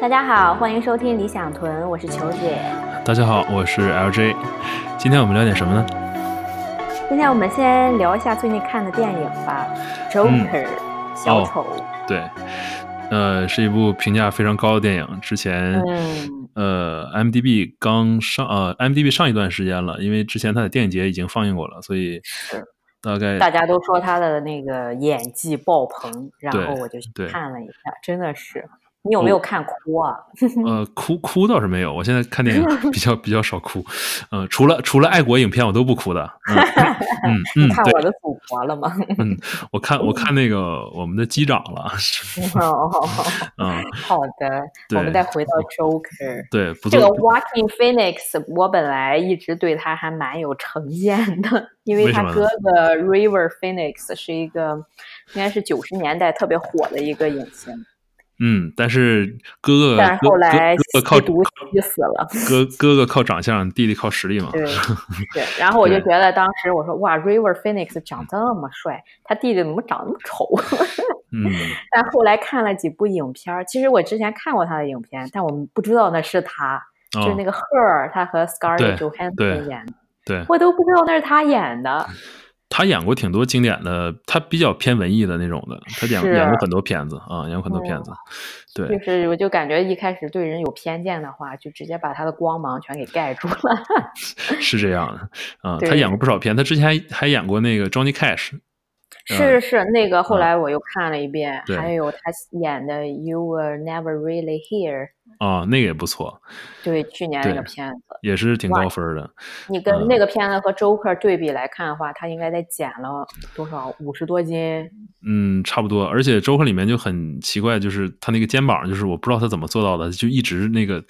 大家好，欢迎收听理想屯，我是球姐。大家好，我是 LJ。今天我们聊点什么呢？今天我们先聊一下最近看的电影吧，《Joker》小丑。对，呃，是一部评价非常高的电影。之前，嗯呃，MDB 刚上，呃，MDB 上一段时间了，因为之前他的电影节已经放映过了，所以大概大家都说他的那个演技爆棚，然后我就去看了一下，真的是。你有没有看哭啊？呃，哭哭倒是没有。我现在看电影比较比较少哭，嗯，除了除了爱国影片，我都不哭的。嗯 嗯，看我的祖国了吗？嗯，我看我看那个我们的机长了。哦，嗯，好的。我们再回到 Joker。对，这个 Walking Phoenix，我本来一直对他还蛮有成见的，因为他哥哥 River Phoenix 是一个应该是九十年代特别火的一个影星。嗯，但是哥哥但是后来哥哥靠毒吸死了。哥哥哥靠长相，弟弟靠实力嘛。对 对。然后我就觉得当时我说哇，River Phoenix 长这么帅，他弟弟怎么长那么丑？嗯。但后来看了几部影片，其实我之前看过他的影片，但我们不知道那是他，就是那个 Her，他和 Scarlett Johansson 演的，对，我都不知道那是他演的。他演过挺多经典的，他比较偏文艺的那种的，他演演过很多片子啊，演过很多片子。对，就是我就感觉一开始对人有偏见的话，就直接把他的光芒全给盖住了。是这样的啊，他演过不少片，他之前还还演过那个 Johnny Cash。是是是，那个后来我又看了一遍，还有他演的 You Were Never Really Here。啊，那个也不错。对，去年那个片子也是挺高分的。你跟那个片子和《Joker》对比来看的话，他应该在减了多少？五十多斤？嗯，差不多。而且《Joker》里面就很奇怪，就是他那个肩膀，就是我不知道他怎么做到的，就一直那个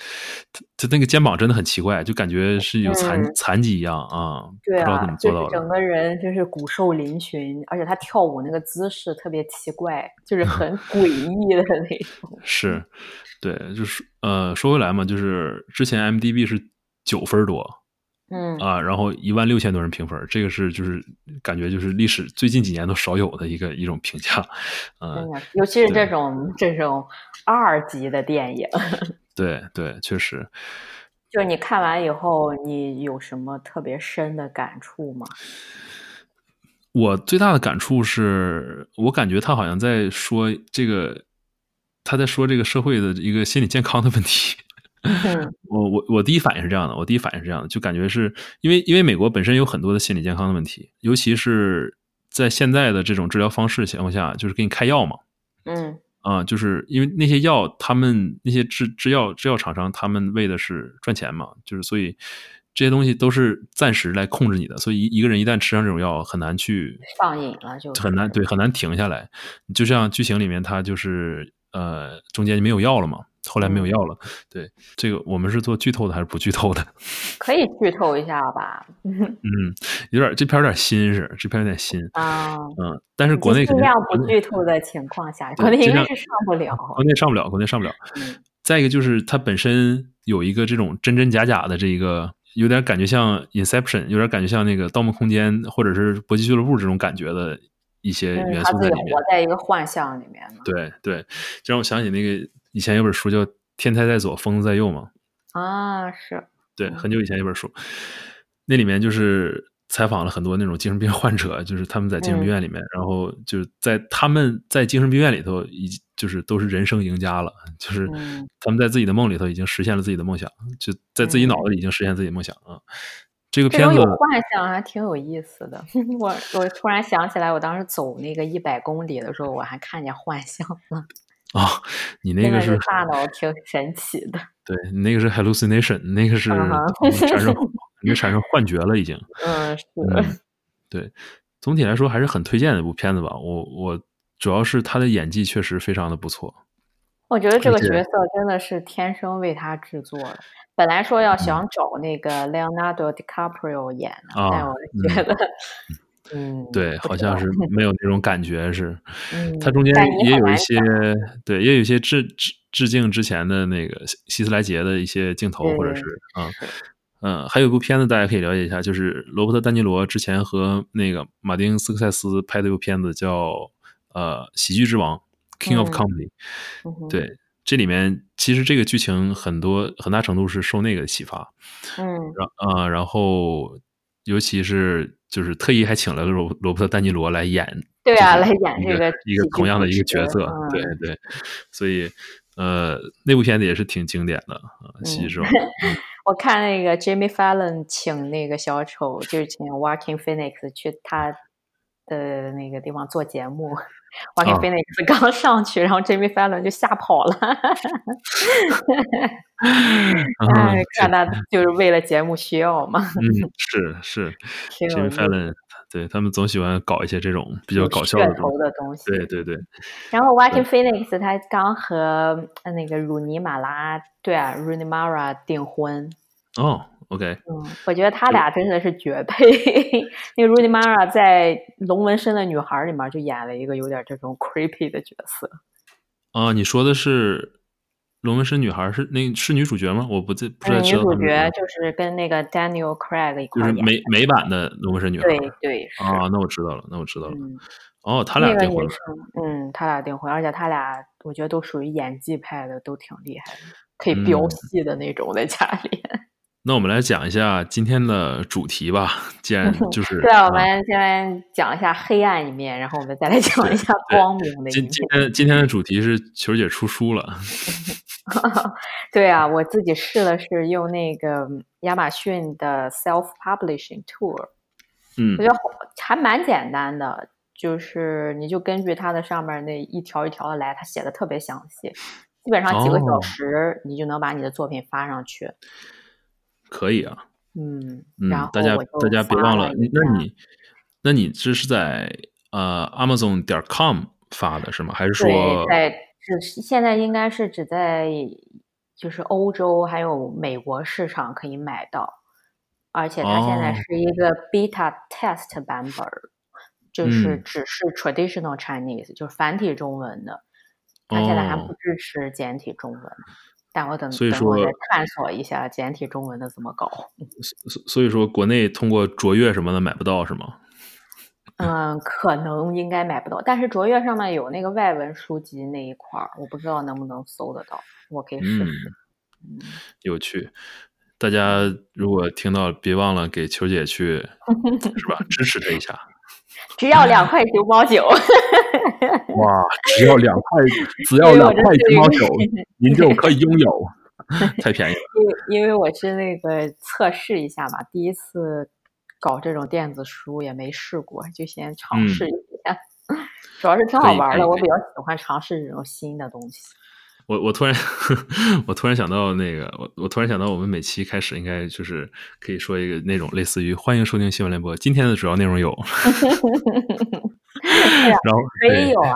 他他那个肩膀真的很奇怪，就感觉是有残残疾一样啊。对啊，不知道怎么做到的。整个人就是骨瘦嶙峋，而且他跳舞那个姿势特别奇怪，就是 很诡异的那种。是。对，就是呃，说回来嘛，就是之前 M D B 是九分多，嗯啊，然后一万六千多人评分，这个是就是感觉就是历史最近几年都少有的一个一种评价，嗯，尤其是这种这种二级的电影，对对，确实，就是你看完以后，你有什么特别深的感触吗？我最大的感触是我感觉他好像在说这个。他在说这个社会的一个心理健康的问题，我我我第一反应是这样的，我第一反应是这样的，就感觉是因为因为美国本身有很多的心理健康的问题，尤其是在现在的这种治疗方式情况下，就是给你开药嘛，嗯啊，就是因为那些药，他们那些制制药制药厂商，他们为的是赚钱嘛，就是所以这些东西都是暂时来控制你的，所以一一个人一旦吃上这种药，很难去上瘾了，就很难对很难停下来，就像剧情里面他就是。呃，中间没有药了嘛？后来没有药了。对，这个我们是做剧透的还是不剧透的？可以剧透一下吧。嗯，有点这片有点新是，这片有点新啊。嗯，但是国内尽量不剧透的情况下，国内应该是上不了。国内上不了，国内上不了。再一个就是它本身有一个这种真真假假的这一个，有点感觉像 Inception，有点感觉像那个《盗梦空间》或者是《搏击俱乐部》这种感觉的。一些元素在里面，活在一个幻象里面。对对，就让我想起那个以前有本书叫《天才在左，疯子在右》嘛。啊，是。对，很久以前一本书，那里面就是采访了很多那种精神病 患者，就是他们在精神病院里面，然后就是在他们在精神病院里头，已就是都是人生赢家了，就是他们在自己的梦里头已经实现了自己的梦想，就在自己脑子里已经实现自己的梦想啊。这个片子有幻想还挺有意思的。我我突然想起来，我当时走那个一百公里的时候，我还看见幻象了。啊，你那个是大脑挺神奇的。对你那个是 hallucination，那个是产生 你产生幻觉了已经。嗯，是的。对，总体来说还是很推荐的一部片子吧。我我主要是他的演技确实非常的不错。我觉得这个角色真的是天生为他制作的。本来说要想找那个 Leonardo DiCaprio 演的，但我觉得，嗯，对，好像是 没有那种感觉，是。他中间也有一些，对，也有一些致致致敬之前的那个希斯莱杰的一些镜头，或者是啊，嗯，还有一部片子大家可以了解一下，就是罗伯特丹尼罗之前和那个马丁斯科塞斯拍的一部片子叫呃《喜剧之王》King of Comedy，对。这里面其实这个剧情很多很大程度是受那个启发，嗯，然啊，然后尤其是就是特意还请了罗罗伯特丹尼罗来演，对啊，来演这个一个同样的一个角色，对对，所以呃，那部片子也是挺经典的啊，《喜剧之王》。我看那个 Jimmy Fallon 请那个小丑，就是请 Walking Phoenix 去他的那个地方做节目。Walking Phoenix 刚 上去，然后 Jimmy Fallon 就吓跑了。哎，看他就是为了节目需要嘛。嗯，是是，Jimmy Fallon，对他们总喜欢搞一些这种比较搞笑的东西。对对对。然后 Walking Phoenix 他刚和那个鲁尼马拉，对啊，Rooney Mara 订婚。哦，OK，嗯，我觉得他俩真的是绝配。那个 Rooney Mara 在《龙纹身的女孩》里面就演了一个有点这种 creepy 的角色。啊，你说的是《龙纹身女孩》是那是女主角吗？我不在不在女主角就是跟那个 Daniel Craig 一块就是美美版的《龙纹身女孩》。对对。啊，那我知道了，那我知道了。哦，他俩订婚了。嗯，他俩订婚，而且他俩我觉得都属于演技派的，都挺厉害的，可以飙戏的那种，在家里。那我们来讲一下今天的主题吧。既然 就 是对，我们先讲一下黑暗一面，然后我们再来讲一下光明的一面。今今天今天的主题是球姐出书了。对啊，我自己试了试用那个亚马逊的 Self Publishing Tool，嗯，我觉得还蛮简单的，就是你就根据它的上面那一条一条的来，它写的特别详细，基本上几个小时你就能把你的作品发上去。可以啊，嗯嗯，大家大家别忘了，那你那你这是在呃 Amazon 点 com 发的是吗？还是说在只现在应该是只在就是欧洲还有美国市场可以买到，而且它现在是一个 beta test 版本，就是只是 traditional Chinese，就是繁体中文的，它现在还不支持简体中文。但我等，所以说探索一下简体中文的怎么搞。所所以说，国内通过卓越什么的买不到是吗？嗯，可能应该买不到，但是卓越上面有那个外文书籍那一块儿，我不知道能不能搜得到，我可以试试。嗯，有趣。大家如果听到，别忘了给球姐去 是吧？支持她一下。只要两块九毛九。哇！只要两块，只要两块九毛九，您就可以拥有，太便宜了。因因为我是那个测试一下嘛，第一次搞这种电子书也没试过，就先尝试一下。主要是挺好玩的，我比较喜欢尝试这种新的东西。我我突然 我突然想到那个，我我突然想到，我们每期开始应该就是可以说一个那种类似于欢迎收听新闻联播，今天的主要内容有。然后可以有啊，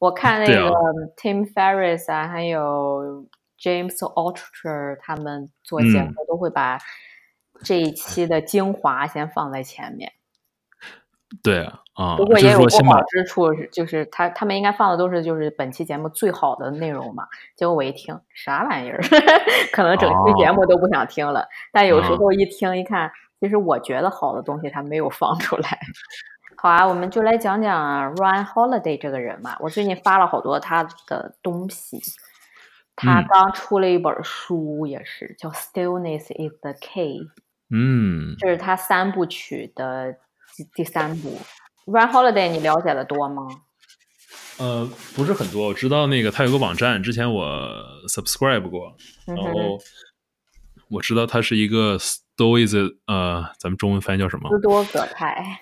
我看那个 Tim Ferris 啊，还有 James Altucher 他们做节目都会把这一期的精华先放在前面。对啊，不过也有不好之处，就是他他们应该放的都是就是本期节目最好的内容嘛。结果我一听啥玩意儿，可能整期节目都不想听了。但有时候一听一看，其实我觉得好的东西他没有放出来。好啊，我们就来讲讲 Ryan Holiday 这个人嘛。我最近发了好多他的东西。他刚出了一本书，也是叫《Stillness Is the Key》。嗯，这是他三部曲的第第三部。Ryan Holiday，你了解的多吗？呃，不是很多。我知道那个他有个网站，之前我 subscribe 过，然后我知道他是一个 Stoic，呃，咱们中文翻译叫什么？斯多葛派。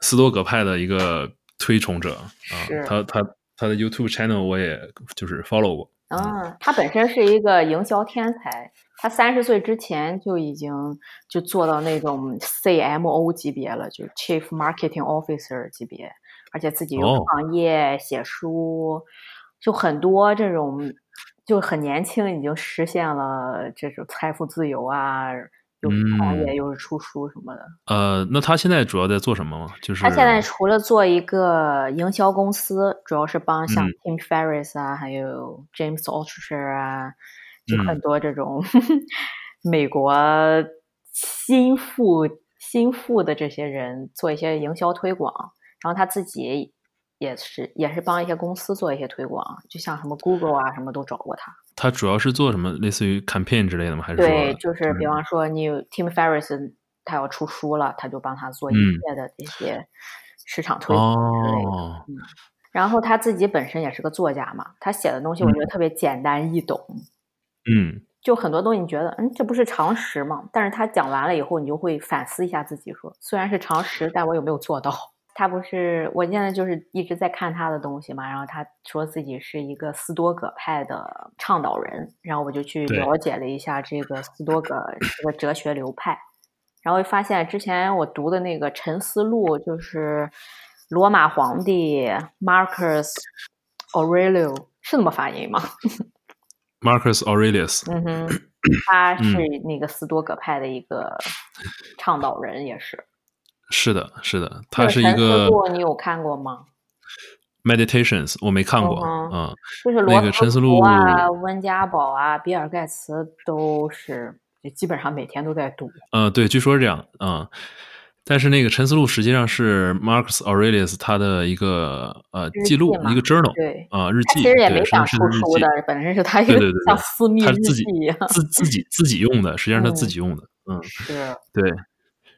斯多葛派的一个推崇者啊，他他他的 YouTube channel 我也就是 follow 过。嗯，他本身是一个营销天才，他三十岁之前就已经就做到那种 CMO 级别了，就 Chief Marketing Officer 级别，而且自己又创业写书，就很多这种就很年轻已经实现了这种财富自由啊。又是创业又是出书什么的。呃，那他现在主要在做什么吗？就是他现在除了做一个营销公司，主要是帮像 Tim Ferris 啊，还有 James Altucher 啊，就很多这种 美国心腹心腹的这些人做一些营销推广。然后他自己也是也是帮一些公司做一些推广，就像什么 Google 啊，什么都找过他。他主要是做什么？类似于 campaign 之类的吗？还是对，就是比方说你 Tim Ferriss 他要出书了，他就帮他做一切的这些市场推广之类的。嗯，然后他自己本身也是个作家嘛，他写的东西我觉得特别简单易懂。嗯，就很多东西你觉得，嗯，这不是常识吗？但是他讲完了以后，你就会反思一下自己，说虽然是常识，但我有没有做到？他不是，我现在就是一直在看他的东西嘛，然后他说自己是一个斯多葛派的倡导人，然后我就去了解了一下这个斯多葛这个哲学流派，然后发现之前我读的那个《沉思录》，就是罗马皇帝 Marcus Aurelius 是那么发音吗？Marcus Aurelius，嗯哼，他是那个斯多葛派的一个倡导人，也是。是的，是的，他是一个。你有看过吗？Meditations，我没看过，嗯，就是那个沉思录啊，温家宝啊，比尔盖茨都是，基本上每天都在读。嗯，对，据说是这样，嗯，但是那个沉思录实际上是 Marcus Aurelius 他的一个呃记录，一个 journal，对，啊，日记，其实也没想出书的，本身是他一个像私密日记一样，自自己自己用的，实际上他自己用的，嗯，是，对。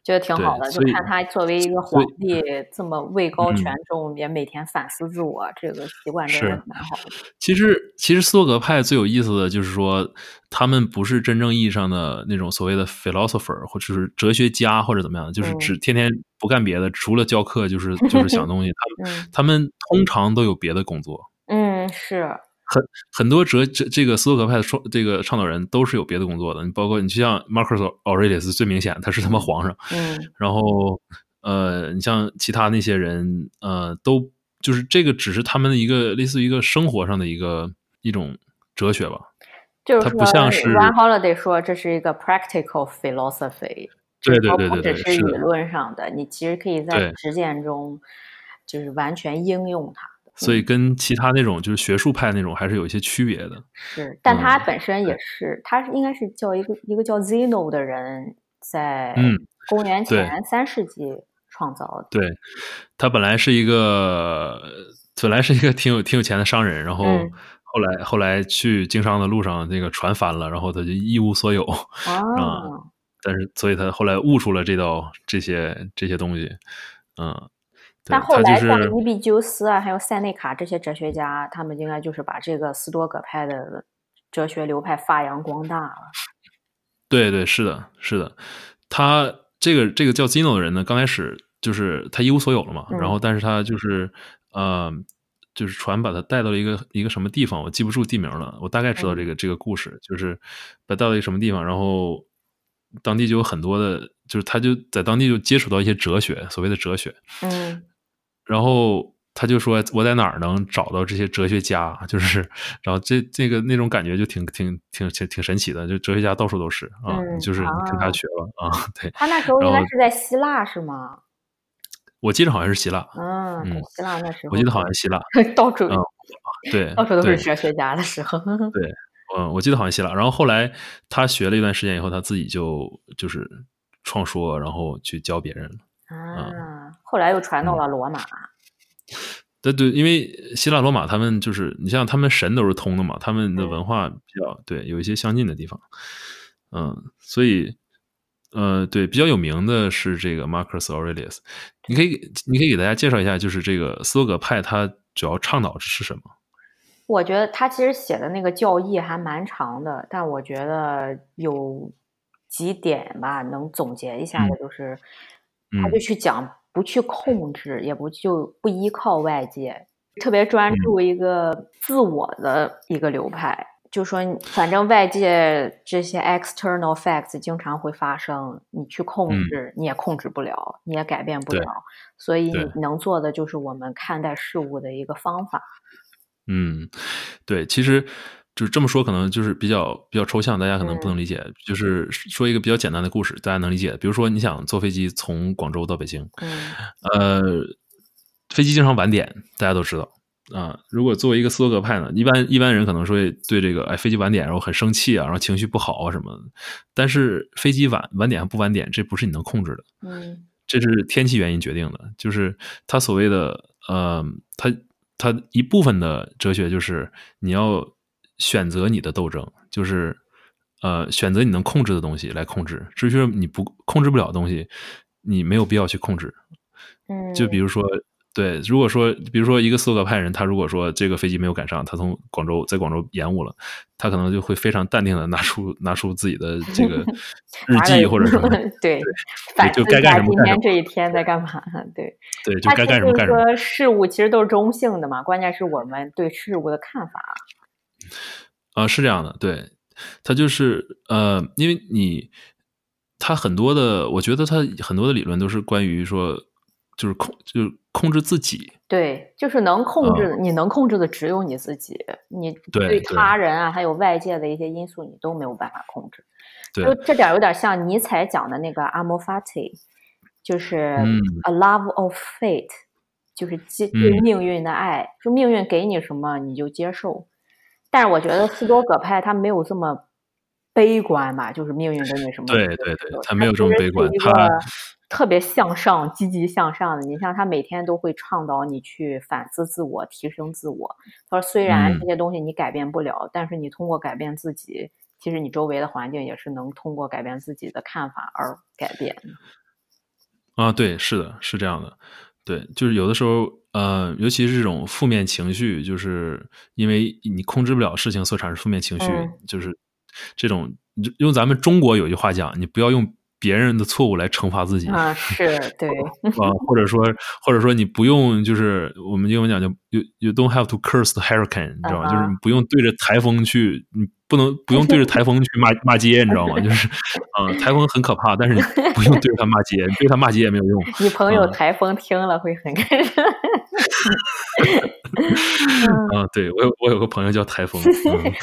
觉得挺好的，就看他作为一个皇帝这么位高权重，也每天反思自我，这个习惯真的蛮好的。其实，其实斯多葛派最有意思的就是说，他们不是真正意义上的那种所谓的 philosopher，或者是哲学家或者怎么样，就是只天天不干别的，除了教课就是就是想东西。他们 他们通常都有别的工作。嗯，是。很很多哲这这个斯多葛派的创这个倡导人都是有别的工作的，你包括你就像 Marcus Aurelius 最明显，他是他妈皇上，嗯，然后呃，你像其他那些人，呃，都就是这个只是他们的一个类似于一个生活上的一个一种哲学吧，就是不像是 One Holiday 说这是一个 practical philosophy，对对对对对，只是理论上的，你其实可以在实践中就是完全应用它。所以跟其他那种就是学术派那种还是有一些区别的。是，但他本身也是，他应该是叫一个一个叫 Zeno 的人，在公元前三世纪创造的。对，他本来是一个本来是一个挺有挺有钱的商人，然后后来后来去经商的路上那个船翻了，然后他就一无所有啊。但是所以他后来悟出了这道这些这些东西，嗯。但后来像伊壁鸠斯啊，还有塞内卡这些哲学家，他们应该就是把这个斯多葛派的哲学流派发扬光大了。对对，是的，是的。他这个这个叫 Zeno 的人呢，刚开始就是他一无所有了嘛，然后但是他就是呃，就是船把他带到了一个一个什么地方，我记不住地名了，我大概知道这个这个故事，就是把带到一个什么地方，然后当地就有很多的，就是他就在当地就接触到一些哲学，所谓的哲学，嗯。然后他就说：“我在哪儿能找到这些哲学家？就是，然后这这个那种感觉就挺挺挺挺挺神奇的。就哲学家到处都是啊，就是跟他学了啊。对，他那时候应该是在希腊是吗？我记得好像是希腊。嗯，希腊那时候我记得好像希腊，到处对，到处都是哲学家的时候。对，嗯，我记得好像希腊。然后后来他学了一段时间以后，他自己就就是创说，然后去教别人了。啊，后来又传到了罗马。对对，因为希腊罗马他们就是你像他们神都是通的嘛，他们的文化比较对有一些相近的地方。嗯，所以呃，对比较有名的是这个 Marcus Aurelius。你可以你可以给大家介绍一下，就是这个斯多葛派他主要倡导的是什么？我觉得他其实写的那个教义还蛮长的，但我觉得有几点吧，能总结一下的就是。他就去讲不去控制，也不就不依靠外界，特别专注一个自我的一个流派。就说反正外界这些 external facts 经常会发生，你去控制你也控制不了，你也改变不了。所以你能做的就是我们看待事物的一个方法。嗯，对，其实。就是这么说，可能就是比较比较抽象，大家可能不能理解。就是说一个比较简单的故事，大家能理解。比如说，你想坐飞机从广州到北京，嗯呃，飞机经常晚点，大家都知道啊。如果作为一个斯多格派呢，一般一般人可能说对这个哎飞机晚点然后很生气啊，然后情绪不好啊什么。但是飞机晚晚点还不晚点，这不是你能控制的，嗯，这是天气原因决定的。就是他所谓的呃，他他一部分的哲学就是你要。选择你的斗争，就是呃选择你能控制的东西来控制。至于你不控制不了的东西，你没有必要去控制。嗯，就比如说。对，如果说，比如说一个斯多葛派人，他如果说这个飞机没有赶上，他从广州在广州延误了，他可能就会非常淡定的拿出拿出自己的这个 日记或者什么，对，就该干什么今天这一天在干嘛？对，对，就该干什么干什么。事物其实都是中性的嘛，关键是我们对事物的看法。啊，是这样的，对，他就是呃，因为你他很多的，我觉得他很多的理论都是关于说。就是控，就是控制自己。对，就是能控制，你能控制的只有你自己。你对他人啊，还有外界的一些因素，你都没有办法控制。就这点有点像尼采讲的那个阿莫法蒂，就是 a love of fate，就是接对命运的爱。说命运给你什么，你就接受。但是我觉得斯多葛派他没有这么悲观吧，就是命运给你什么，对对对，他没有这么悲观，他。特别向上、积极向上的，你像他每天都会倡导你去反思自我、提升自我。他说：“虽然这些东西你改变不了，但是你通过改变自己，其实你周围的环境也是能通过改变自己的看法而改变。”啊，对，是的，是这样的。对，就是有的时候，呃，尤其是这种负面情绪，就是因为你控制不了事情所产生负面情绪，就是这种用咱们中国有句话讲，你不要用。别人的错误来惩罚自己啊，是对啊，或者说，或者说你不用，就是我们英文讲叫 you you don't have to curse the hurricane，你知道吗？就是你不用对着台风去，你不能不用对着台风去骂骂街，你知道吗？就是啊，台风很可怕，但是你不用对着他骂街，对他骂街也没有用。你朋友台风听了会很开心。啊，对我有我有个朋友叫台风，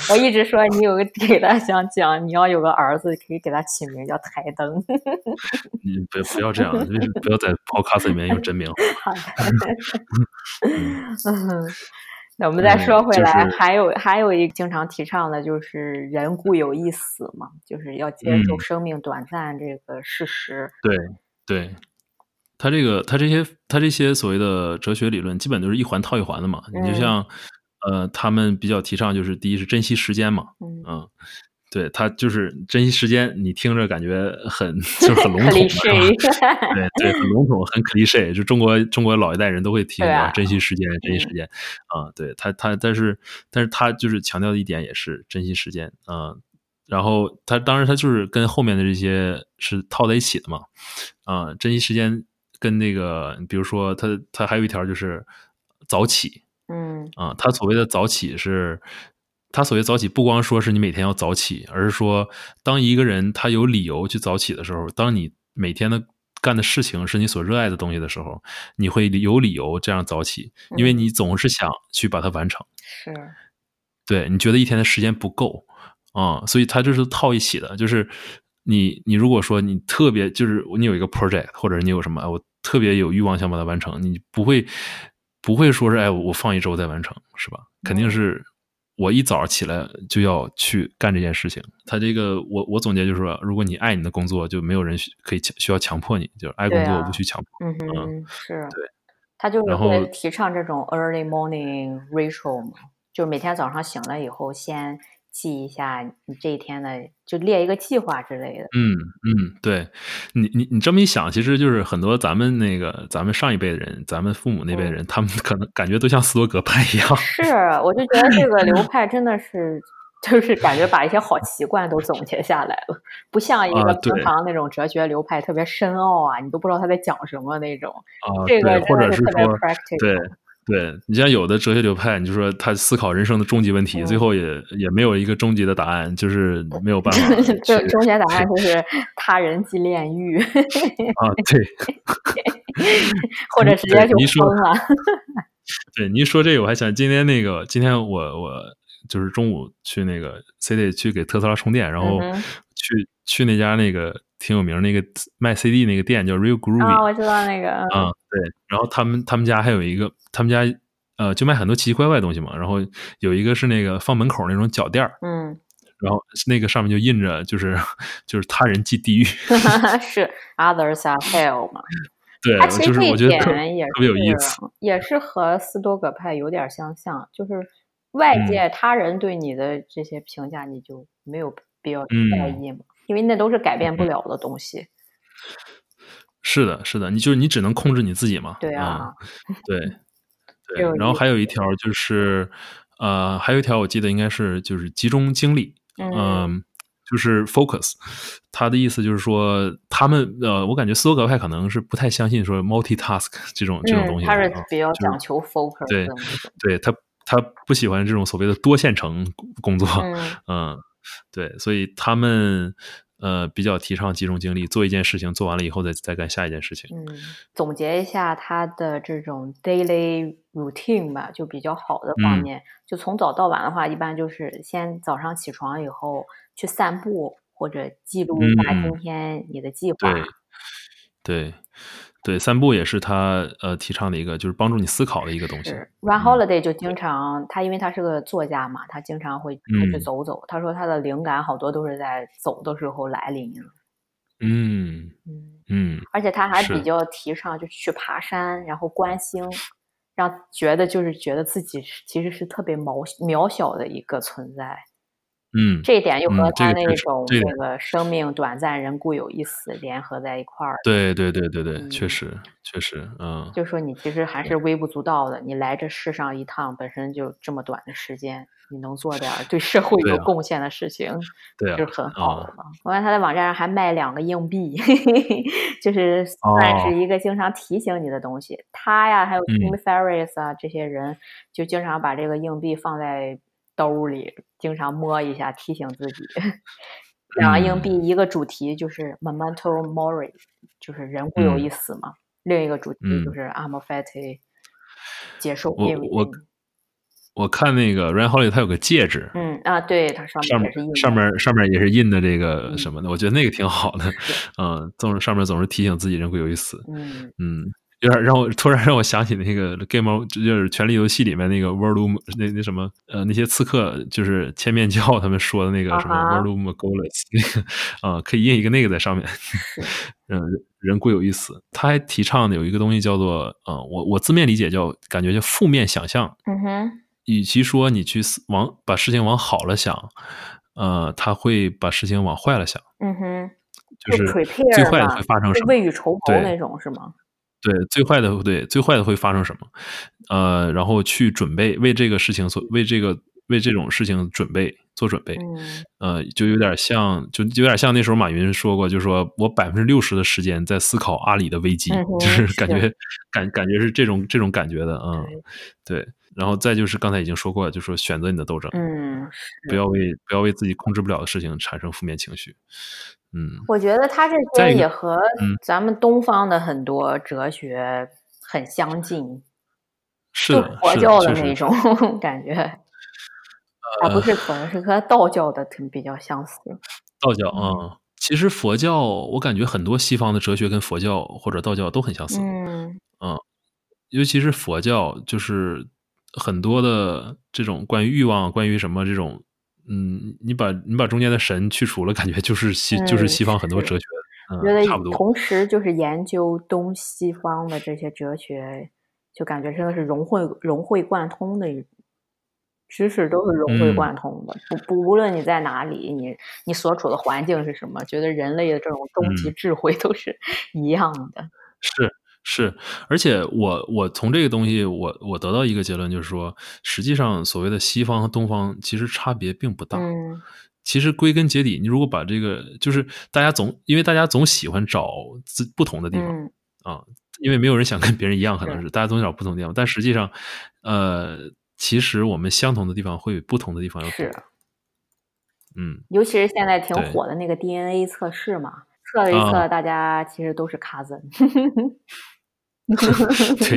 我一直说你有个给他想讲，你要有个儿子可以给他起名叫台灯。你不不要这样，不要在 Podcast 里面用真名。好的。嗯，那我们再说回来，还有还有一个经常提倡的就是人固有一死嘛，就是要接受生命短暂这个事实。对对。他这个，他这些，他这些所谓的哲学理论，基本都是一环套一环的嘛。你就像，呃，他们比较提倡就是，第一是珍惜时间嘛。嗯，对他就是珍惜时间，你听着感觉很 就是很笼统，对对，很笼统，很 cliche，就中国中国老一代人都会提啊，珍惜时间，珍惜时间。啊，对他他，但是但是他就是强调的一点也是珍惜时间。嗯，然后他当然他就是跟后面的这些是套在一起的嘛。啊，珍惜时间。跟那个，比如说，他他还有一条就是早起，嗯啊，他所谓的早起是，他所谓早起不光说是你每天要早起，而是说，当一个人他有理由去早起的时候，当你每天的干的事情是你所热爱的东西的时候，你会有理由这样早起，因为你总是想去把它完成，是，对你觉得一天的时间不够啊，所以他就是套一起的，就是你你如果说你特别就是你有一个 project 或者你有什么我。特别有欲望想把它完成，你不会不会说是哎，我放一周再完成，是吧？肯定是我一早起来就要去干这件事情。他这个，我我总结就是说，如果你爱你的工作，就没有人可以需要强迫你，就是爱工作不去强迫。嗯，是。对，他就是会提倡这种 early morning ritual 嘛，就每天早上醒了以后先。记一下你这一天的，就列一个计划之类的。嗯嗯，对你你你这么一想，其实就是很多咱们那个咱们上一辈的人，咱们父母那辈的人，他们可能感觉都像斯多葛派一样。是，我就觉得这个流 派真的是，就是感觉把一些好习惯都总结下来了，不像一个平常那种哲学流派特别深奥啊，你都不知道他在讲什么那种。啊，这个或者是特别 practical。对。对你像有的哲学流派，你就说他思考人生的终极问题，最后也也没有一个终极的答案，就是没有办法。就终极答案就 是他人即炼狱。啊，对。或者直接就疯了。对，您说这个，我还想今天那个，今天我我就是中午去那个 City 去给特斯拉充电，然后去去那家那个。挺有名那个卖 CD 那个店叫 Real Groovy 啊，我知道那个。嗯，对，然后他们他们家还有一个，他们家呃就卖很多奇奇怪怪的东西嘛。然后有一个是那个放门口那种脚垫儿嗯，然后那个上面就印着就是 就是他人即地狱，是 Others are hell 嘛。对，就是我觉得特别有意思，也是和斯多葛派有点相像，就是外界他人对你的这些评价，你就没有必要在意嘛，因为那都是改变不了的东西。是的，是的，你就是你只能控制你自己嘛。对啊，对对。然后还有一条就是，呃，还有一条我记得应该是就是集中精力，嗯，就是 focus。他的意思就是说，他们呃，我感觉斯多格派可能是不太相信说 multitask 这种这种东西。他是比较讲求 focus。对，对他他不喜欢这种所谓的多线程工作。嗯，对，所以他们。呃，比较提倡集中精力，做一件事情做完了以后再再干下一件事情。嗯，总结一下他的这种 daily routine 吧，就比较好的方面，就从早到晚的话，一般就是先早上起床以后去散步，或者记录一下今天你的计划。对，对。对，散步也是他呃提倡的一个，就是帮助你思考的一个东西。Run Holiday 就经常他，因为他是个作家嘛，他经常会出去走走。他说他的灵感好多都是在走的时候来临。嗯嗯嗯，而且他还比较提倡，就去爬山，然后观星，让觉得就是觉得自己其实是特别渺渺小的一个存在。嗯，这一点又和他那种那个生命短暂，人固有一死联合在一块儿。对对对对对，确实确实，嗯，就说你其实还是微不足道的，你来这世上一趟，本身就这么短的时间，你能做点对社会有贡献的事情，对，是很好的嘛。我看他在网站上还卖两个硬币，就是算是一个经常提醒你的东西。他呀，还有 Tim Ferriss 啊，这些人就经常把这个硬币放在。兜里经常摸一下，提醒自己。两个硬币，一个主题就是 “memento mori”，就是人固有一死嘛。另一个主题就是 a m o f a t i 接受我我我看那个 Ryan Holiday，他有个戒指。嗯啊，对，它上面也是印，上面上面也是印的这个什么的，我觉得那个挺好的。嗯，总是上面总是提醒自己人固有一死。嗯嗯。有点让我突然让我想起那个 Game，就是《权力游戏》里面那个 World 那那什么呃那些刺客，就是千面教他们说的那个什么 World Goals，啊，可以印一个那个在上面。嗯，人固有一死。他还提倡的有一个东西叫做，嗯，我我字面理解叫感觉叫负面想象。嗯哼。与其说你去往把事情往好了想，呃，他会把事情往坏了想。嗯哼。就是最坏的会发生什么？未雨绸缪那种是吗？对，最坏的对，最坏的会发生什么？呃，然后去准备为这个事情所，为这个为这种事情准备做准备。呃，就有点像，就有点像那时候马云说过，就是说我百分之六十的时间在思考阿里的危机，就是感觉感感觉是这种这种感觉的，嗯，对。然后再就是刚才已经说过了，就说选择你的斗争，嗯，不要为不要为自己控制不了的事情产生负面情绪。嗯，我觉得他这些也和咱们东方的很多哲学很相近，是佛教的那种 感觉，啊，不是可能是和道教的比较相似。道教啊，其实佛教我感觉很多西方的哲学跟佛教或者道教都很相似。嗯嗯，尤其是佛教，就是很多的这种关于欲望、关于什么这种。嗯，你把你把中间的神去除了，感觉就是西就是西方很多哲学，嗯，差不多。同时，就是研究东西方的这些哲学，就感觉真的是融会融会贯通的，知识都是融会贯通的。不不，无论你在哪里，你你所处的环境是什么，觉得人类的这种终极智慧都是 一样的。是。是，而且我我从这个东西，我我得到一个结论，就是说，实际上所谓的西方和东方其实差别并不大。嗯，其实归根结底，你如果把这个，就是大家总因为大家总喜欢找自不同的地方啊，因为没有人想跟别人一样，可能是大家总找不同的地方。但实际上，呃，其实我们相同的地方会比不同的地方要多。嗯，尤其是现在挺火的那个 DNA 测试嘛，测了一测，大家其实都是 cousin。对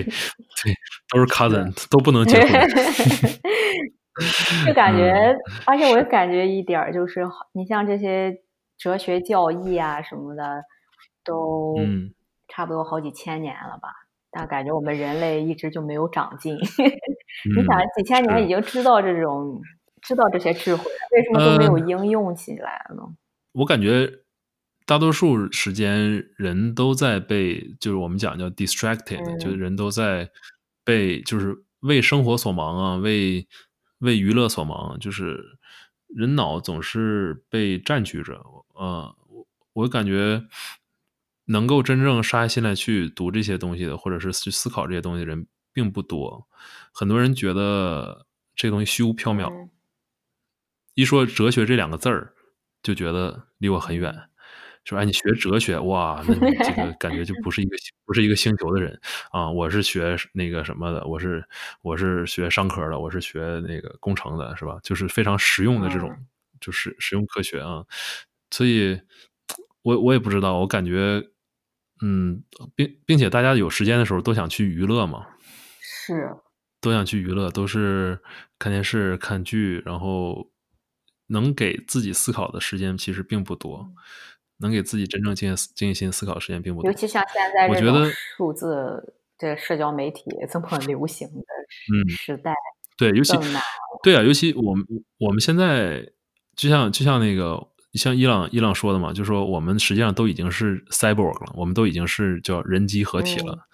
对，都是 cousin，都不能结婚。就感觉，而且我感觉一点就是，你像这些哲学教义啊什么的，都差不多好几千年了吧？但感觉我们人类一直就没有长进。你想，几千年已经知道这种，知道这些智慧，为什么都没有应用起来呢？我感觉。大多数时间，人都在被，就是我们讲叫 distracted，就是人都在被，就是为生活所忙啊，为为娱乐所忙，就是人脑总是被占据着。呃，我我感觉能够真正杀下心来去读这些东西的，或者是去思考这些东西的人并不多。很多人觉得这东西虚无缥缈，一说哲学这两个字儿，就觉得离我很远。说哎，你学哲学哇？那你这个感觉就不是一个不是一个星球的人啊！我是学那个什么的，我是我是学商科的，我是学那个工程的，是吧？就是非常实用的这种，就是实用科学啊。所以，我我也不知道，我感觉，嗯，并并且大家有时间的时候都想去娱乐嘛，是都想去娱乐，都是看电视、看剧，然后能给自己思考的时间其实并不多。能给自己真正静静心思考时间并不多，尤其像现在。我觉得 数字这社交媒体这么流行的时代，对，尤其对啊，尤其我们我们现在就像就像那个像伊朗伊朗说的嘛，就说我们实际上都已经是 cyborg 了，我们都已经是叫人机合体了，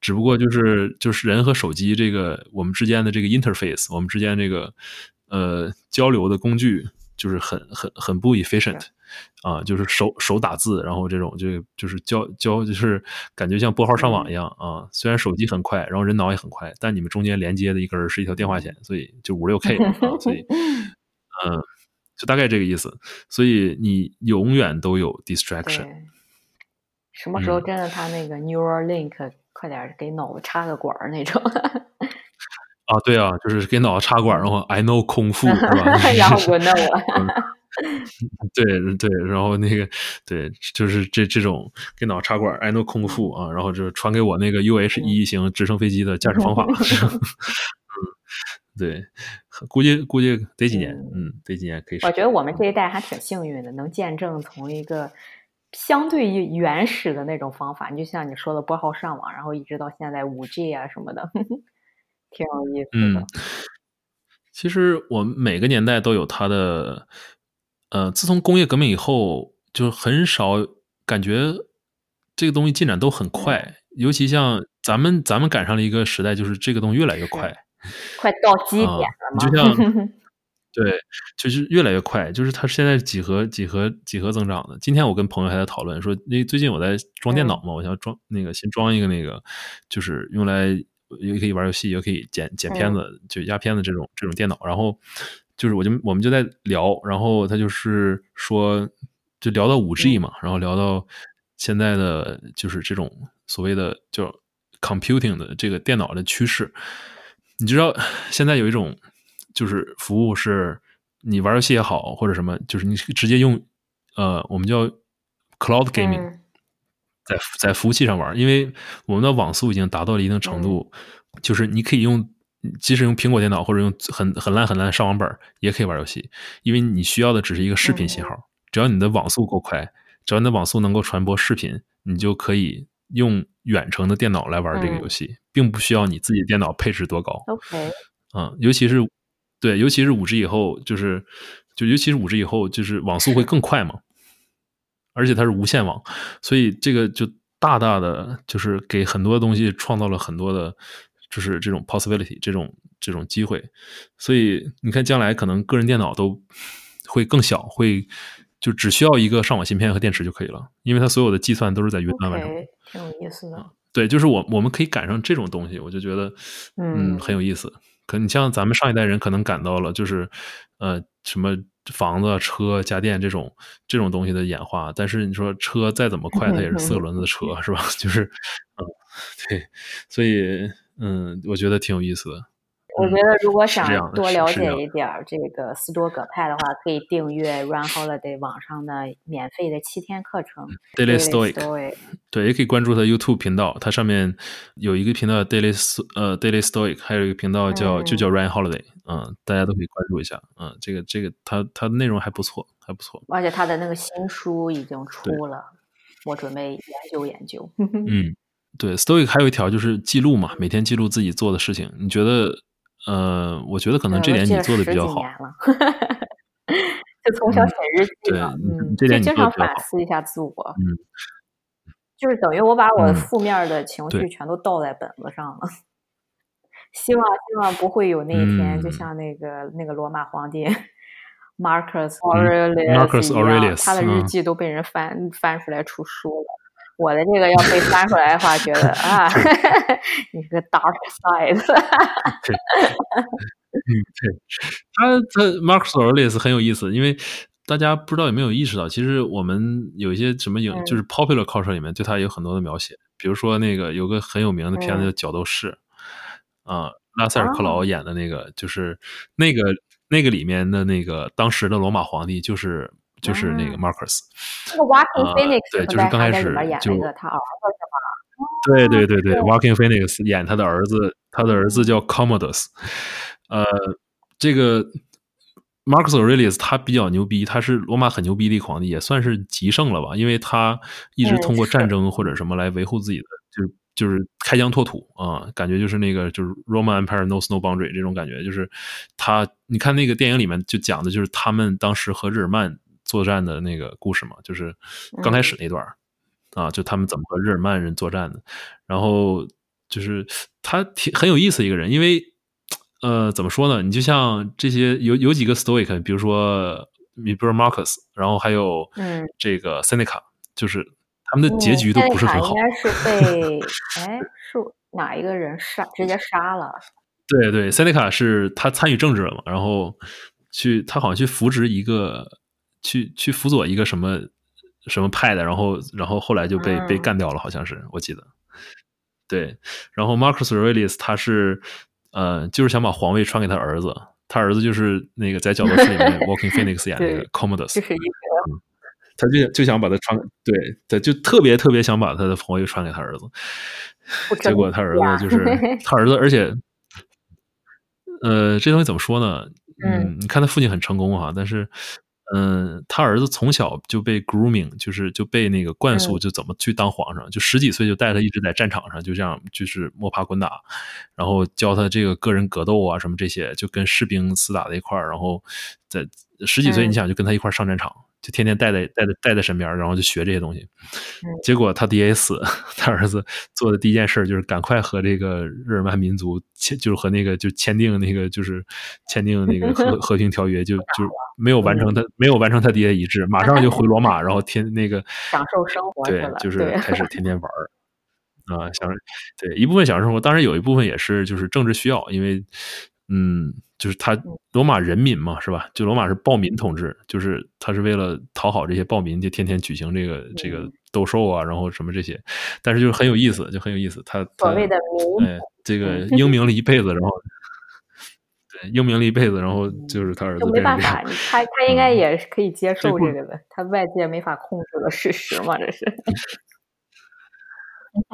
只不过就是就是人和手机这个我们之间的这个 interface，我们之间这个呃交流的工具就是很很很不 efficient。啊，就是手手打字，然后这种就就是交交，就是感觉像拨号上网一样啊。虽然手机很快，然后人脑也很快，但你们中间连接的一根是一条电话线，所以就五六 K 啊，所以 嗯，就大概这个意思。所以你永远都有 distraction。什么时候真的他那个 Neuralink 快点给脑子插个管儿那种？啊，对啊，就是给脑子插管，然后 I know 空腹是吧？然后我那我。对对，然后那个对，就是这这种电脑插管，I know 空腹啊，然后就传给我那个 UH 一型直升飞机的驾驶方法。嗯，对，估计估计得几年，嗯，得几年可以。我觉得我们这一代还挺幸运的，能见证从一个相对于原始的那种方法，你就像你说的拨号上网，然后一直到现在五 G 啊什么的，挺有意思的。其实我们每个年代都有它的。呃，自从工业革命以后，就很少感觉这个东西进展都很快。尤其像咱们，咱们赶上了一个时代，就是这个东西越来越快，快到基点了嘛。就像对，就是越来越快，就是它现在几何、几何、几何增长的。今天我跟朋友还在讨论说，那最近我在装电脑嘛，我想装那个先装一个那个，就是用来也可以玩游戏，也可以剪剪片子，就压片子这种这种电脑，然后。就是我就我们就在聊，然后他就是说，就聊到五 G 嘛，然后聊到现在的就是这种所谓的叫 computing 的这个电脑的趋势。你知道现在有一种就是服务是，你玩游戏也好或者什么，就是你直接用呃我们叫 cloud gaming，在在服务器上玩，因为我们的网速已经达到了一定程度，就是你可以用。即使用苹果电脑或者用很很烂很烂的上网本也可以玩游戏，因为你需要的只是一个视频信号，只要你的网速够快，只要你的网速能够传播视频，你就可以用远程的电脑来玩这个游戏，并不需要你自己电脑配置多高。OK，嗯，尤其是对，尤其是五 G 以后，就是就尤其是五 G 以后，就是网速会更快嘛，而且它是无线网，所以这个就大大的就是给很多东西创造了很多的。就是这种 possibility，这种这种机会，所以你看，将来可能个人电脑都会更小，会就只需要一个上网芯片和电池就可以了，因为它所有的计算都是在云端完成。挺有意思的。对，就是我我们可以赶上这种东西，我就觉得嗯很有意思。可你像咱们上一代人可能感到了，就是呃什么房子、车、家电这种这种东西的演化，但是你说车再怎么快，它也是四个轮子的车，是吧？就是嗯对，所以。嗯，我觉得挺有意思的。我觉得如果想多了解一点这个斯多葛派的话，可以订阅 Run Holiday 网上的免费的七天课程。Daily Stoic，对，也可以关注他 YouTube 频道，它上面有一个频道 Daily 呃 Daily Stoic，还有一个频道叫就叫 Run Holiday，嗯，大家都可以关注一下。嗯，这个这个他他的内容还不错，还不错。而且他的那个新书已经出了，我准备研究研究。嗯。对，Stoic 还有一条就是记录嘛，每天记录自己做的事情。你觉得，呃，我觉得可能这点你做的比较好。就从小写日记嘛，嗯，就经常反思一下自我。嗯，就是等于我把我负面的情绪全都倒在本子上了，希望希望不会有那一天，就像那个那个罗马皇帝 Marcus Aurelius 他的日记都被人翻翻出来出书了。我的这个要被翻出来的话，觉得 啊，你是个 dark side。嗯，对，他他 Marcus Aurelius 很有意思，因为大家不知道有没有意识到，其实我们有一些什么影，就是 popular culture 里面对他有很多的描写，比如说那个有个很有名的片子叫《角斗士》，啊，拉塞尔克劳演的那个，就是那个那个里面的那个当时的罗马皇帝就是就是那个 Marcus。那个 Walking Phoenix 对，就是刚开始就他儿子是吗？对对对对，Walking Phoenix 演他的儿子，他的儿子叫 Commodus。呃，这个 Marcus Aurelius 他比较牛逼，他是罗马很牛逼的皇帝，也算是极盛了吧？因为他一直通过战争或者什么来维护自己的，就是就是开疆拓土啊，感觉就是那个就是 Roman Empire knows no boundary 这种感觉，就是他你看那个电影里面就讲的就是他们当时和日耳曼作战的那个故事嘛，就是刚开始那段啊，就他们怎么和日耳曼人作战的，然后就是他挺很有意思一个人，因为。呃，怎么说呢？你就像这些有有几个 Stoic，比如说你比如 Marcus，然后还有嗯这个 Seneca，就是他们的结局都不是很好。应该是被 哎是哪一个人杀直接杀了？对对，Seneca 是他参与政治了嘛？然后去他好像去扶植一个去去辅佐一个什么什么派的，然后然后后来就被被干掉了，好像是我记得。对，然后 Marcus Aurelius 他是。呃，就是想把皇位传给他儿子，他儿子就是那个在角斗士里面 Walking Phoenix 演那个 Commodus，就是一个，他就就想把他传，对，他就特别特别想把他的皇位传给他儿子，结果他儿子就是他儿子，而且，呃，这东西怎么说呢？嗯，你看他父亲很成功哈，但是。嗯，他儿子从小就被 grooming，就是就被那个灌输，就怎么去当皇上，就十几岁就带他一直在战场上，就这样就是摸爬滚打，然后教他这个个人格斗啊什么这些，就跟士兵厮打在一块儿，然后在十几岁你想就跟他一块儿上战场。就天天带在带在带在身边，然后就学这些东西。结果他爹死，他儿子做的第一件事就是赶快和这个日耳曼民族签，就是和那个就签订那个就是签订那个和和平条约，就就没有完成他没有完成他爹的遗志，马上就回罗马，然后天那个 享受生活对，就是开始天。天玩儿啊，享受对一部分享受生活，当然有一部分也是就是政治需要，因为嗯。就是他罗马人民嘛，是吧？就罗马是暴民统治，就是他是为了讨好这些暴民，就天天举行这个这个斗兽啊，然后什么这些。但是就是很有意思，就很有意思。他所谓的民，哎，这个 英明了一辈子，然后对英明了一辈子，然后就是他儿子没办法，他他应该也是可以接受这个的，他外界没法控制的事实嘛，这是。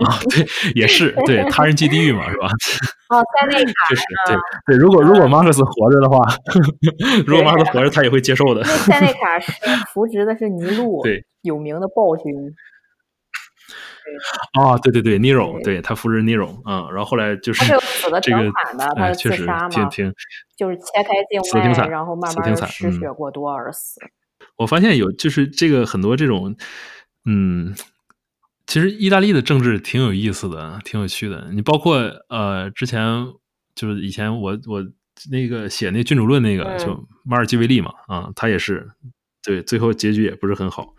啊，对，也是对，他人即地狱嘛，是吧？哦，塞内 卡，确实，对对。如果如果马克思活着的话，如果马克思活着，他也会接受的。因为塞内卡是扶植的是尼禄，对，有名的暴君。啊，对对对，Nero，对他扶植 Nero，嗯，然后后来就是死的挺惨的，他自杀嘛，挺挺，就是切开静脉，然后慢慢失血过多而死。我发现有就是这个很多这种，嗯。其实意大利的政治挺有意思的，挺有趣的。你包括呃，之前就是以前我我那个写那君主论那个，就马尔基维利嘛，啊，他也是对，最后结局也不是很好。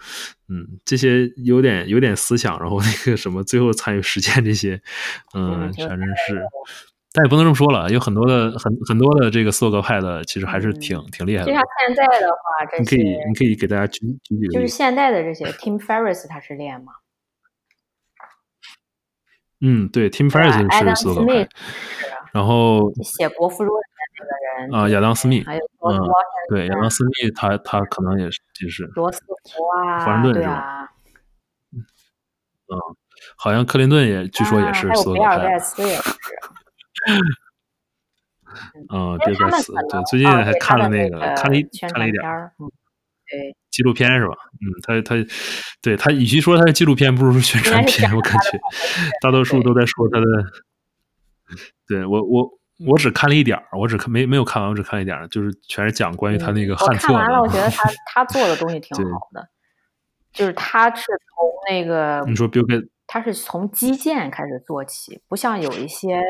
嗯，这些有点有点思想，然后那个什么，最后参与实践这些，嗯，全真是，但也不能这么说了，有很多的很很多的这个斯多格派的，其实还是挺挺厉害的。就像现在的话，你可以你可以给大家举举几个，就是现代的这些 Tim Ferris 他是练吗？嗯，对，Tim Ferriss 是斯多格然后写《国富论》的那个人啊，亚当斯密，还有嗯，对，亚当斯密，他他可能也是，就是罗斯福啊，华盛顿是吧？嗯，好像克林顿也据说也是斯多格派。比尔盖茨也是。嗯，比尔盖茨，对，最近还看了那个，看了一看了一点儿。对，纪录片是吧？嗯，他他，对他，与其说他是纪录片，不如说宣传片。我感觉 大多数都在说他的。对我我我只看了一点儿，我只看没没有看完，我只看了一点儿，就是全是讲关于他那个汉册。看完了，我觉得他 他做的东西挺好的，就是他是从那个你说 Bill Gates，他是从基建开始做起，不像有一些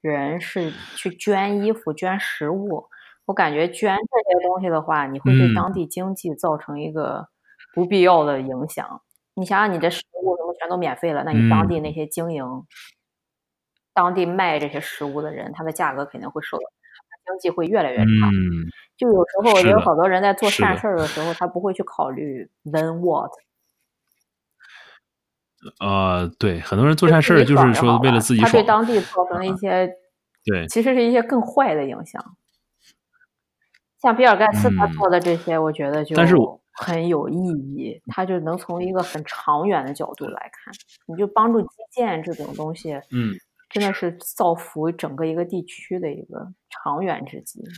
人是去捐衣服、捐食物。我感觉捐这些东西的话，你会对当地经济造成一个不必要的影响。你想想，你的食物什么全都免费了，那你当地那些经营、当地卖这些食物的人，他的价格肯定会受到经济会越来越差。就有时候也有好多人在做善事儿的时候，他不会去考虑 then what。啊，对，很多人做善事儿就是说为了自己爽，他对当地造成了一些对，其实是一些更坏的影响。像比尔盖茨他做的这些，我觉得就很有意义。他就能从一个很长远的角度来看，你就帮助基建这种东西，嗯，真的是造福整个一个地区的一个长远之计。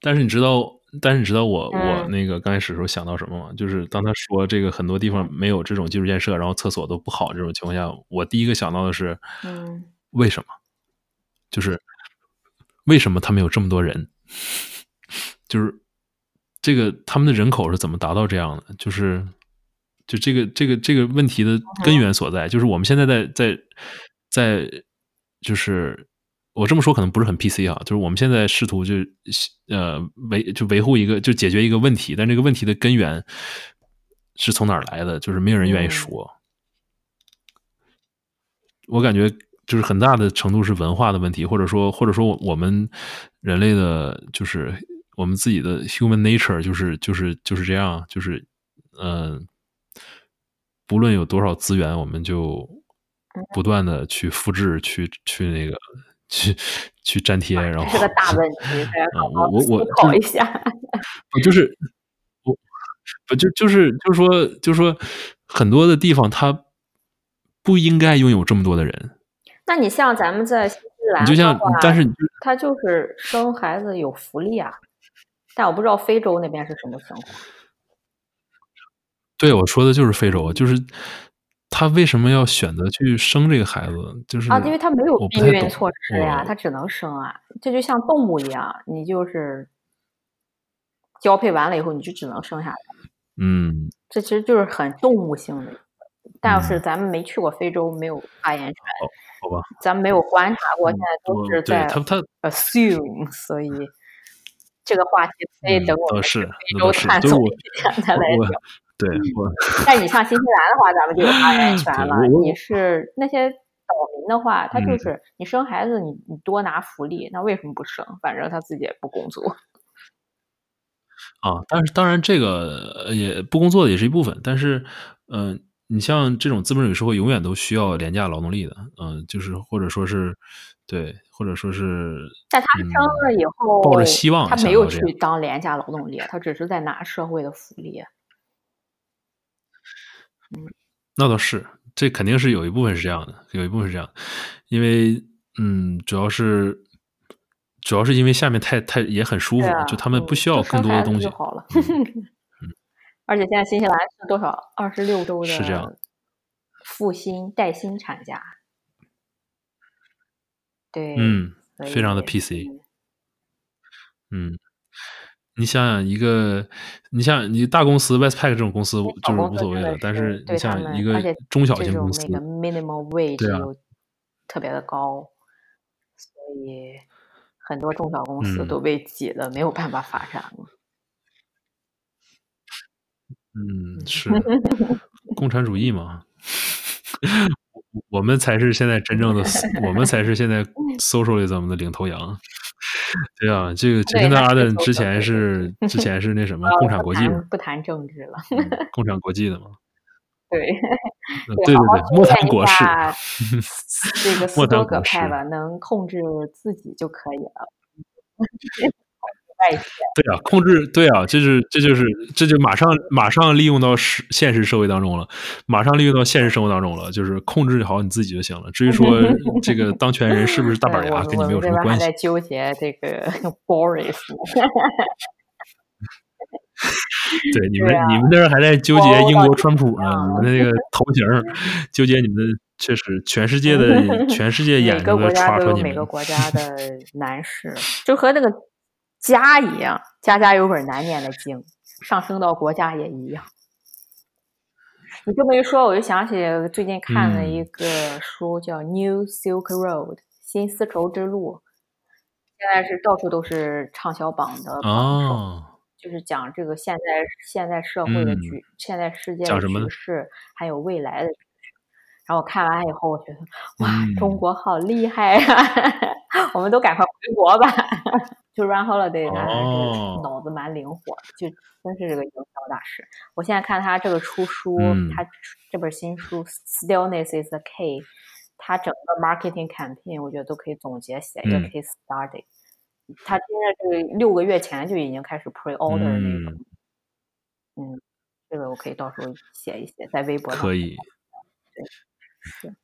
但是你知道？但是你知道我我那个刚开始的时候想到什么吗？就是当他说这个很多地方没有这种基础建设，然后厕所都不好这种情况下，我第一个想到的是，嗯，为什么？就是为什么他们有这么多人？就是这个他们的人口是怎么达到这样的？就是就这个这个这个问题的根源所在，就是我们现在在在在就是。我这么说可能不是很 PC 啊，就是我们现在试图就呃维就维护一个就解决一个问题，但这个问题的根源是从哪儿来的？就是没有人愿意说。我感觉就是很大的程度是文化的问题，或者说或者说我们人类的，就是我们自己的 human nature，就是就是就是这样，就是嗯，不论有多少资源，我们就不断的去复制，去去那个。去去粘贴，然后是个大问题，我我我考一下。不就是我不就就是就是说就是说很多的地方它不应该拥有这么多的人。那你像咱们在新西兰，你就像但是他就是生孩子有福利啊，但我不知道非洲那边是什么情况。对，我说的就是非洲，就是。他为什么要选择去生这个孩子？就是啊，因为他没有避孕措施呀，他只能生啊。这就像动物一样，你就是交配完了以后，你就只能生下来。嗯，这其实就是很动物性的。但是咱们没去过非洲，没有发言权。好吧，咱们没有观察过，现在都是在 assume，所以这个话题可以等我们洲探索一下再来聊。对，但你像新西兰的话，咱们就有发言权了。你是那些岛民的话，他就是你生孩子，你你多拿福利，那为什么不生？反正他自己也不工作。啊，但是当然这个也不工作的也是一部分。但是，嗯，你像这种资本主义社会，永远都需要廉价劳动力的。嗯，就是或者说是对，或者说是。在他生了以后，抱着希望，他没有去当廉价劳动力，他只是在拿社会的福利。嗯那倒是，这肯定是有一部分是这样的，有一部分是这样，因为嗯，主要是主要是因为下面太太也很舒服，就他们不需要更多的东西。好了，而且现在新西兰是多少二十六周的？是这样，复薪带薪产假。对，嗯，非常的 PC。嗯。你想想，一个你像你大公司 Westpac 这种公司就是无所谓的，但是你像一个中小型公司，那个 minimum wage 特别的高，所以很多中小公司都被挤的没有办法发展了。嗯，是共产主义嘛？我们才是现在真正的，我们才是现在 socialism 的领头羊。对啊，这个杰森·阿登之前是之前是那什么共产国际不谈政治了，共产国际的嘛。对，对对对，莫谈国事。这个斯多葛派吧，能控制自己就可以了。对啊，控制对啊，这是这就是这就马上马上利用到实现实社会当中了，马上利用到现实生活当中了，就是控制好你自己就行了。至于说 这个当权人是不是大板牙，跟你没有什么关系。在纠结这个 Boris。对，你们你们那儿还在纠结英国川普呢，你们那个头型纠结你们的，确实全世界的全世界眼睛都刷出你们。每个国家的男士，就和那个。家一样，家家有本难念的经，上升到国家也一样。你这么一说，我就想起最近看了一个书，叫《New Silk Road》新丝绸之路，现在是到处都是畅销榜的榜首，就是讲这个现在现在社会的局，现在世界的局势，还有未来的。然后我看完以后，我觉得哇，中国好厉害呀！我们都赶快回国吧。就 Run Holiday，他脑子蛮灵活，就真是这个营销大师。我现在看他这个出书，他这本新书《Stillness Is the Key》，他整个 marketing campaign，我觉得都可以总结写一个 case study。他现在这个六个月前就已经开始 pre order 那种。嗯，这个我可以到时候写一写，在微博上。可以。对。是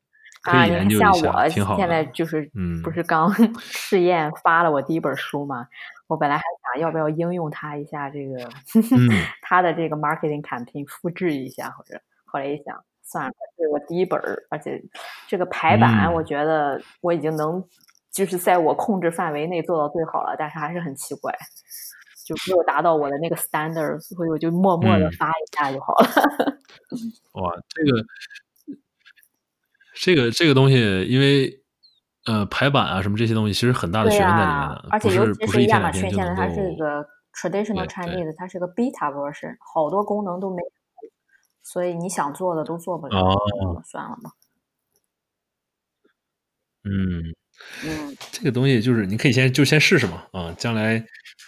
啊，你看像我现在就是不是刚 试验发了我第一本书嘛？我本来还想要不要应用它一下这个 他的这个 marketing campaign 复制一下，或者后来一想算了，这是我第一本，而且这个排版我觉得我已经能就是在我控制范围内做到最好了，但是还是很奇怪，就没有达到我的那个 standard，所以我就默默的发一下就好了。哇，这个。这个这个东西，因为呃排版啊什么这些东西，其实很大的学问在里面的，而且尤其是亚马逊现在它是一个 traditional Chinese，它是个 beta version，好多功能都没，所以你想做的都做不了，算了吧。嗯嗯，这个东西就是你可以先就先试试嘛，啊，将来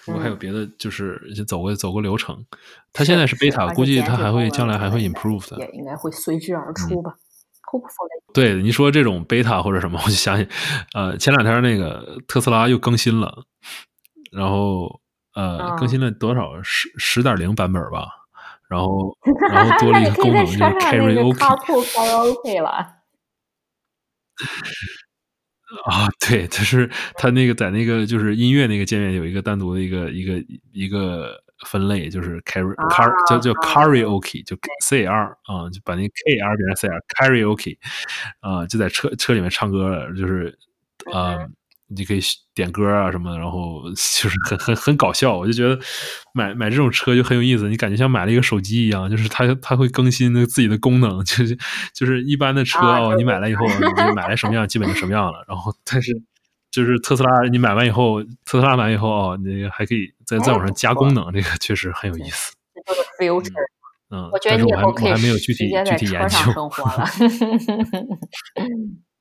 如果还有别的，就是先走个走个流程。它现在是 beta，估计它还会将来还会 improve 的，也应该会随之而出吧。对，你说这种 beta 或者什么，我就想起，呃，前两天那个特斯拉又更新了，然后呃，更新了多少十十点零版本吧，然后 然后多了一个功能，就是 karaoke 了。啊，对，就是它那个在那个就是音乐那个界面有一个单独的一个一个一个。分类就是 carry car 叫叫 karaoke 就 c r 啊就把那 k r 变成 c r karaoke 啊就在车车里面唱歌就是啊你可以点歌啊什么的然后 就是很很很搞笑我就觉得买买这种车就很有意思你感觉像买了一个手机一样就是它它会更新那自己的功能 就是就是一般的车哦你买了以后你买来什么样基本就什么样了然后但是。就是特斯拉，你买完以后，特斯拉买以后哦，你还可以再再往上加功能，这个确实很有意思。这个 future，嗯，我觉得你以后可以具体具体研究。生活了。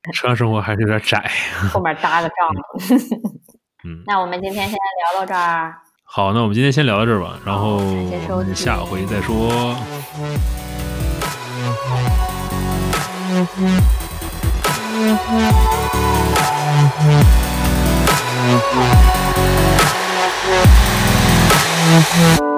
车上生活还是有点窄。后面搭个帐篷。嗯，那我们今天先聊到这儿。好，那我们今天先聊到这儿吧，然后我们下回再说。Thank you.